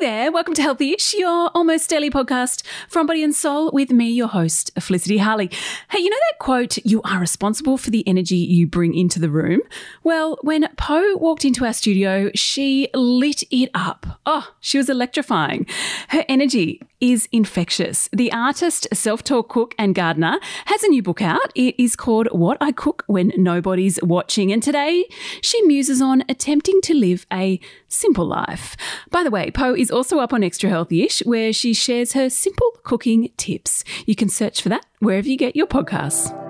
there, welcome to Healthy-ish, your almost daily podcast from Body and Soul with me, your host, Felicity Harley. Hey, you know that quote, you are responsible for the energy you bring into the room? Well, when Poh walked into our studio, she lit it up. Oh, she was electrifying. Her energy is infectious. The artist, self-taught cook and gardener has a new book out. It is called What I Cook When Nobody's Watching. And today she muses on attempting to live a simple life. By the way, Poh is also up on Extra Healthy-ish where she shares her simple cooking tips. You can search for that wherever you get your podcasts.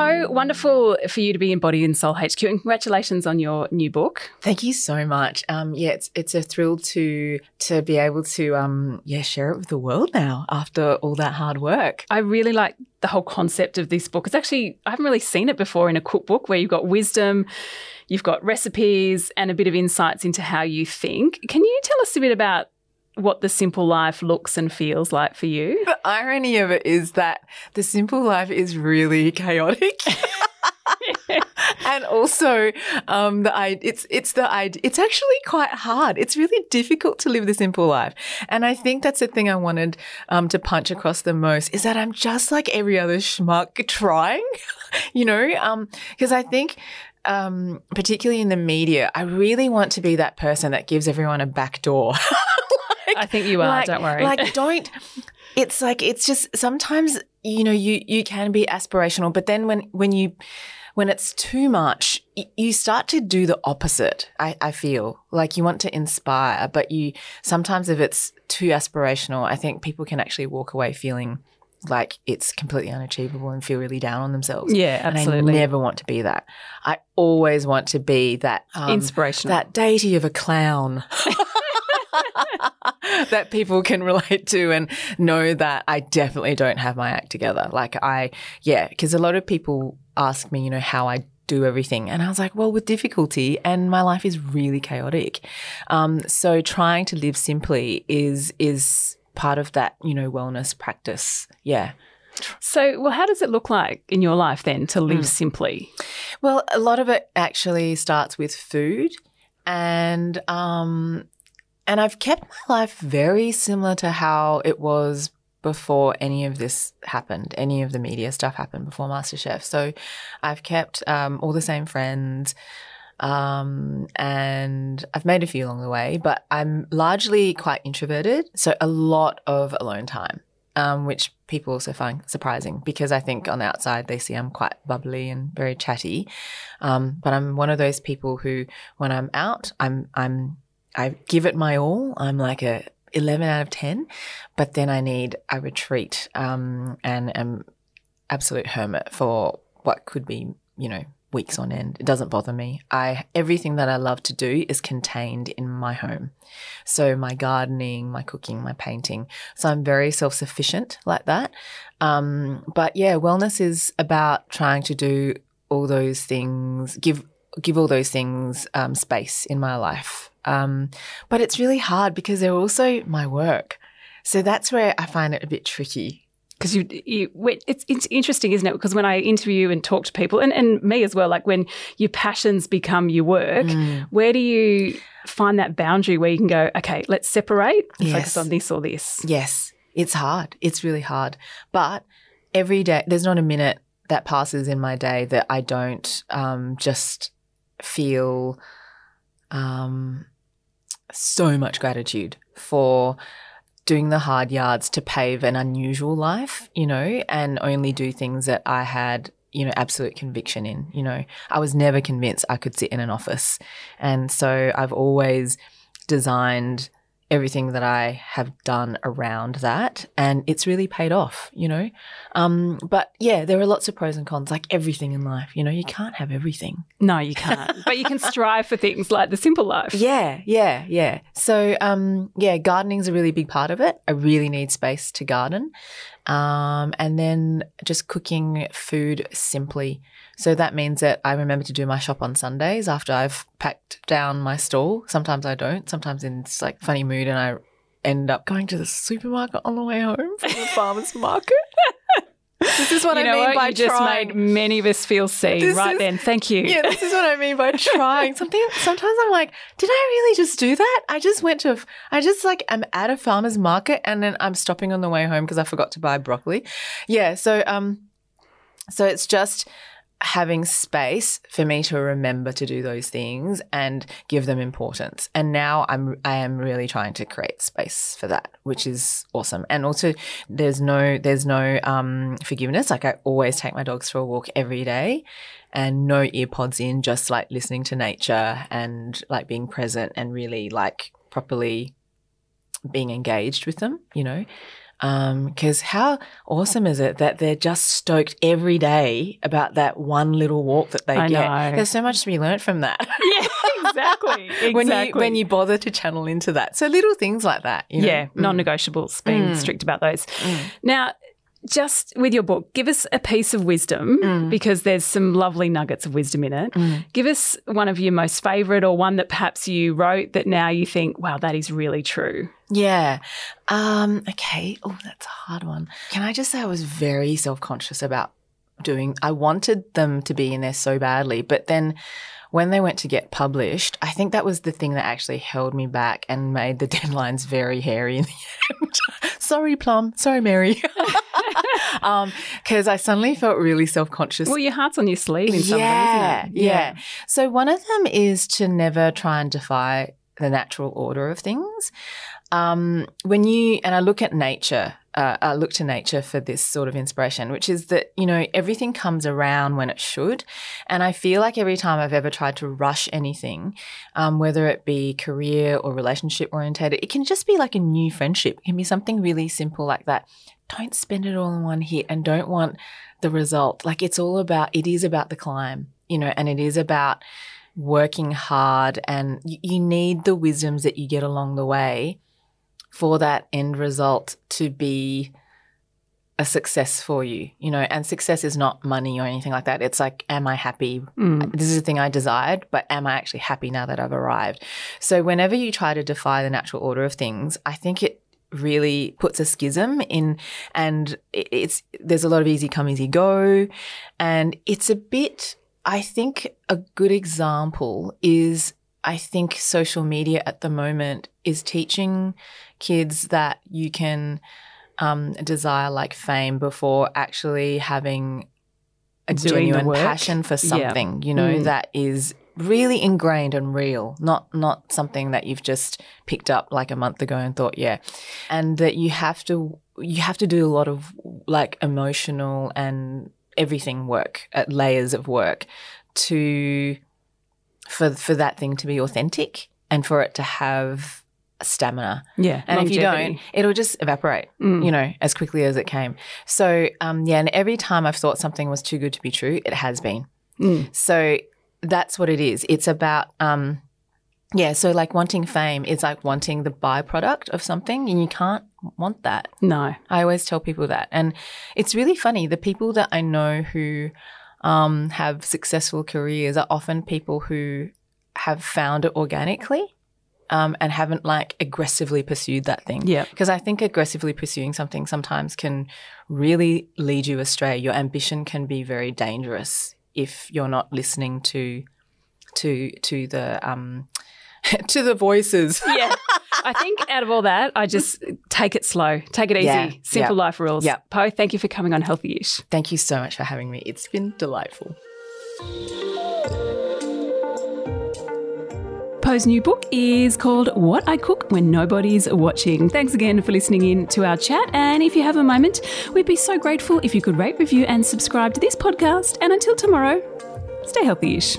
Poh, wonderful for you to be in Body and Soul HQ, and congratulations on your new book. Thank you so much. Um, yeah, it's it's a thrill to to be able to um, yeah share it with the world now after all that hard work. I really like the whole concept of this book. It's actually I haven't really seen it before in a cookbook where you've got wisdom, you've got recipes, and a bit of insights into how you think. Can you tell us a bit about what the simple life looks and feels like for you? The irony of it is that the simple life is really chaotic. and also, um, the it's it's the it's actually quite hard. It's really difficult to live the simple life, and I think that's the thing I wanted um, to punch across the most is that I'm just like every other schmuck trying, you know, because I think um, particularly in the media, I really want to be that person that gives everyone a back door. I think you are, like, don't worry. Like, don't. It's like it's just sometimes you know you you can be aspirational, but then when when you when it's too much, you start to do the opposite. I, I feel like you want to inspire, but you sometimes if it's too aspirational, I think people can actually walk away feeling like it's completely unachievable and feel really down on themselves. Yeah, absolutely. And I never want to be that. I always want to be that um, inspirational, that deity of a clown. that people can relate to and know that I definitely don't have my act together. Like I, yeah, because a lot of people ask me, you know, how I do everything. And I was like, well, with difficulty, and my life is really chaotic. Um, so trying to live simply is is part of that, you know, wellness practice. Yeah. So, well, how does it look like in your life then to live mm. simply? Well, a lot of it actually starts with food, and um, and I've kept my life very similar to how it was before any of this happened, any of the media stuff happened before MasterChef. So, I've kept um, all the same friends. Um, and I've made a few along the way, but I'm largely quite introverted. So a lot of alone time. Um, which people also find surprising because I think on the outside they see I'm quite bubbly and very chatty. Um, but I'm one of those people who, when I'm out, I'm I'm I give it my all. I'm like a 11 out of 10, but then I need a retreat um, and am absolute hermit for what could be, you know, weeks on end. It doesn't bother me. I everything that I love to do is contained in my home. So my gardening, my cooking, my painting. So I'm very self-sufficient like that. Um, but yeah, wellness is about trying to do all those things, give give all those things um, space in my life. Um, but it's really hard because they're also my work. So that's where I find it a bit tricky because you, you it's, it's interesting isn't it because when i interview and talk to people and, and me as well like when your passions become your work mm. where do you find that boundary where you can go okay let's separate and yes. focus on this or this yes it's hard it's really hard but every day there's not a minute that passes in my day that i don't um, just feel um, so much gratitude for doing the hard yards to pave an unusual life, you know, and only do things that I had, you know, absolute conviction in. You know, I was never convinced I could sit in an office. And so I've always designed everything that I have done around that. And it's really paid off, you know? Um, but yeah, there are lots of pros and cons, like everything in life. You know, you can't have everything. No, you can't. but you can strive for things like the simple life. Yeah, yeah, yeah. So, um, yeah, gardening's a really big part of it. I really need space to garden. Um, and then just cooking food simply. So that means that I remember to do my shop on Sundays after I've packed down my stall. Sometimes I don't. Sometimes in this like funny mood and I end up going to the supermarket on the way home from the farmer's market. This is what you I mean what? by you just trying. made many of us feel seen This right is- then. Thank you. Yeah, this is what I mean by trying something. Sometimes I'm like, did I really just do that? I just went to, I just like, I'm at a farmer's market and then I'm stopping on the way home because I forgot to buy broccoli. Yeah. So, um, so it's just having space for me to remember to do those things and give them importance. And now I'm, I am really trying to create space for that, which is awesome. And also there's no, there's no, um, forgiveness. Like I always take my dogs for a walk every day and no earpods in, just like listening to nature and like being present and really like properly being engaged with them, you know? Because how awesome is it that they're just stoked every day about that one little walk that they I get? know. There's so much to be learnt from that. Yeah, exactly. exactly. when you when you bother to channel into that, so little things like that. You know? yeah, Mm. non-negotiables, being Mm. strict about those. Mm. Now, just with your book, give us a piece of wisdom Mm. because there's some lovely nuggets of wisdom in it. Mm. Give us one of your most favorite or one that perhaps you wrote that now you think, wow, that is really true. Yeah. Um, okay. Oh, that's a hard one. Can I just say I was very self conscious about doing, I wanted them to be in there so badly, but then when they went to get published, I think that was the thing that actually held me back and made the deadlines very hairy in the end. Sorry, Plum. Sorry, Mary. Um, because I suddenly felt really self conscious Well, your heart's on your sleeve in some yeah, way, it? Yeah. So one of them is to never try and defy the natural order of things. Um, when you and I look at nature, uh, I look to nature for this sort of inspiration, which is that you know everything comes around when it should, and I feel like every time I've ever tried to rush anything, um, whether it be career or relationship orientated, it can just be like a new friendship. It can be something really simple like that. Don't spend it all in one hit, and don't want the result. Like it's all about, it is about the climb, you know, and it is about working hard and you, you need the wisdoms that you get along the way for that end result to be a success for you, you know, and success is not money or anything like that. It's like, am I happy? Mm. This is the thing I desired, but am I actually happy now that I've arrived? So whenever you try to defy the natural order of things, I think it really puts a schism in and it's there's a lot of easy come easy go and it's a bit i think a good example is i think social media at the moment is teaching kids that you can um, desire like fame before actually having a Doing genuine passion for Yeah. something you know Mm. that is really ingrained and real not not something that you've just picked up like a month ago and thought yeah and that you have to you have to do a lot of like emotional and everything work at layers of work to for for that thing to be authentic and for it to have stamina Yeah. and if you don't it'll just evaporate Mm. you know as quickly as it came so um yeah and every time i've thought something was too good to be true it has been Mm. so that's what it is. It's about, um, yeah, so like wanting fame is like wanting the byproduct of something, and you can't want that. No. I always tell people that. And it's really funny. The people that I know who um, have successful careers are often people who have found it organically um, and haven't like aggressively pursued that thing. Yeah. Because I think aggressively pursuing something sometimes can really lead you astray. Your ambition can be very dangerous if you're not listening to to to the um to the voices. Yeah. I think out of all that, I just take it slow, take it easy, Yeah, simple yeah, life rules. yeah. Poh, thank you for coming on Healthy Ish. Thank you so much for having me. It's been delightful. Poh's new book is called What I Cook When Nobody's Watching. Thanks again for listening in to our chat. And if you have a moment, we'd be so grateful if you could rate, review, and subscribe to this podcast. And until tomorrow, stay healthy ish.